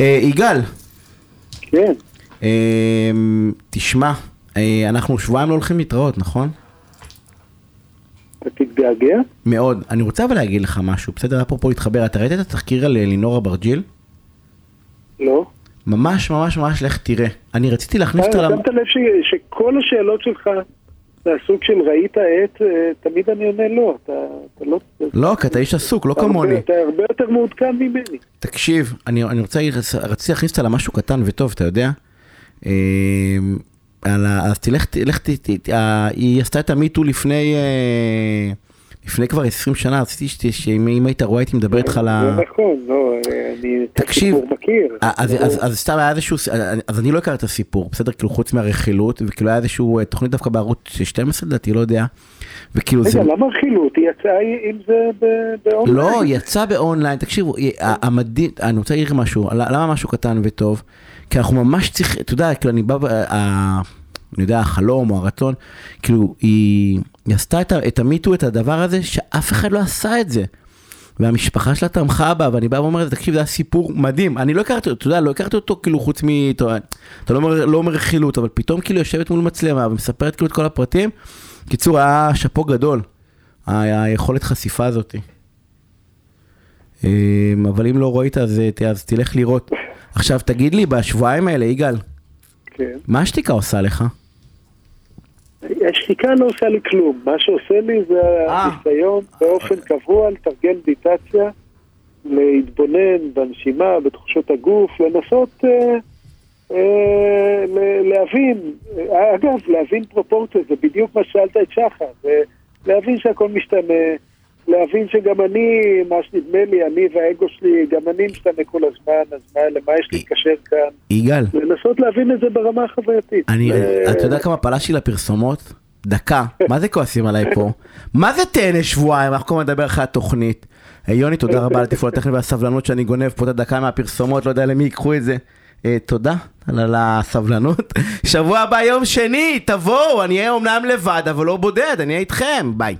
אה, יגאל, כן, אה, תשמע, אה, אנחנו שבועיים לא הולכים להתראות, נכון? אתה תתגעגע? מאוד. אני רוצה אבל להגיד לך משהו, בסדר? אפרופו להתחבר, אתה ראית את התחקיר על אה, לינור אברג'יל? לא. ממש ממש ממש לך תראה. אני רציתי להכניס אתה אותה... למ- שמת לב שכל השאלות שלך מהסוג של ראית את, אה, תמיד אני עונה לא. אתה אתה לא... לא, כי אתה איש עסוק, לא כמוני. אתה הרבה יותר מעודכן ממני. תקשיב, אני, אני רוצה, רציתי להכניס אותה למשהו קטן וטוב, אתה יודע? ה, אז תלך, תלך, היא עשתה את המיטו לפני, אה, לפני כבר 20 שנה, רציתי שאם אם היית רואה הייתי מדבר איתך על ה... זה נכון, לא, אה, אני את תקשיב, הסיפור מכיר. אה, אז, סתם היה איזשהו, אז אני לא הכרתי את הסיפור, בסדר? כאילו חוץ מהרכילות, וכאילו היה איזשהו אה, תוכנית דווקא בערוץ 12 לדעתי, לא יודע. וכאילו זה... רגע, למה רכילות? היא יצאה עם זה באונליין? לא, יצא באונליין, תקשיבו, היא- המדהים, אני רוצה להעיר משהו, למה משהו קטן וטוב? כי אנחנו ממש צריכים, אתה יודע, כאילו אני בא, אני יודע, החלום או הרצון, כאילו, היא, היא עשתה את, את המיטו, את הדבר הזה, שאף אחד לא עשה את זה. והמשפחה שלה תמכה בה, ואני בא ואומר, תקשיב, זה היה סיפור מדהים. אני לא הכרתי אותו, אתה יודע, לא הכרתי אותו כאילו חוץ מ... אתה אתה לא אומר, לא אומר רכילות, אבל פתאום כאילו יושבת מול מצלמה ומספרת כאילו את כל הפרטים. קיצור, היה שאפו גדול, היכולת חשיפה הזאתי. אמ, אבל אם לא ראית אז, אז תלך לראות. עכשיו תגיד לי, בשבועיים האלה, יגאל, כן. מה השתיקה עושה לך? השתיקה לא עושה לי כלום, מה שעושה לי זה אה. הניסיון באופן קבוע לתרגל מדיטציה, להתבונן בנשימה, בתחושות הגוף, לנסות אה, אה, להבין, אה, אגב, להבין פרופורציות, זה בדיוק מה ששאלת את שחר, אה, להבין שהכל משתנה, להבין שגם אני, מה שנדמה לי, אני והאגו שלי, גם אני משתנה כל הזמן, אז מה, למה יש להתקשר כאן? יגאל, לנסות להבין את זה ברמה החווייתית. אני, אתה יודע כמה פלשתי לפרסומות? דקה, מה זה כועסים עליי פה? מה זה תהנה שבועיים? אנחנו כל הזמן נדבר אחרי התוכנית. אה, יוני, תודה רבה על התפעול הטכני והסבלנות שאני גונב פה את הדקה מהפרסומות, לא יודע למי ייקחו את זה. אה, תודה על הסבלנות. שבוע הבא יום שני, תבואו, אני אהיה אומנם לבד, אבל לא בודד, אני אהיה איתכם, ביי.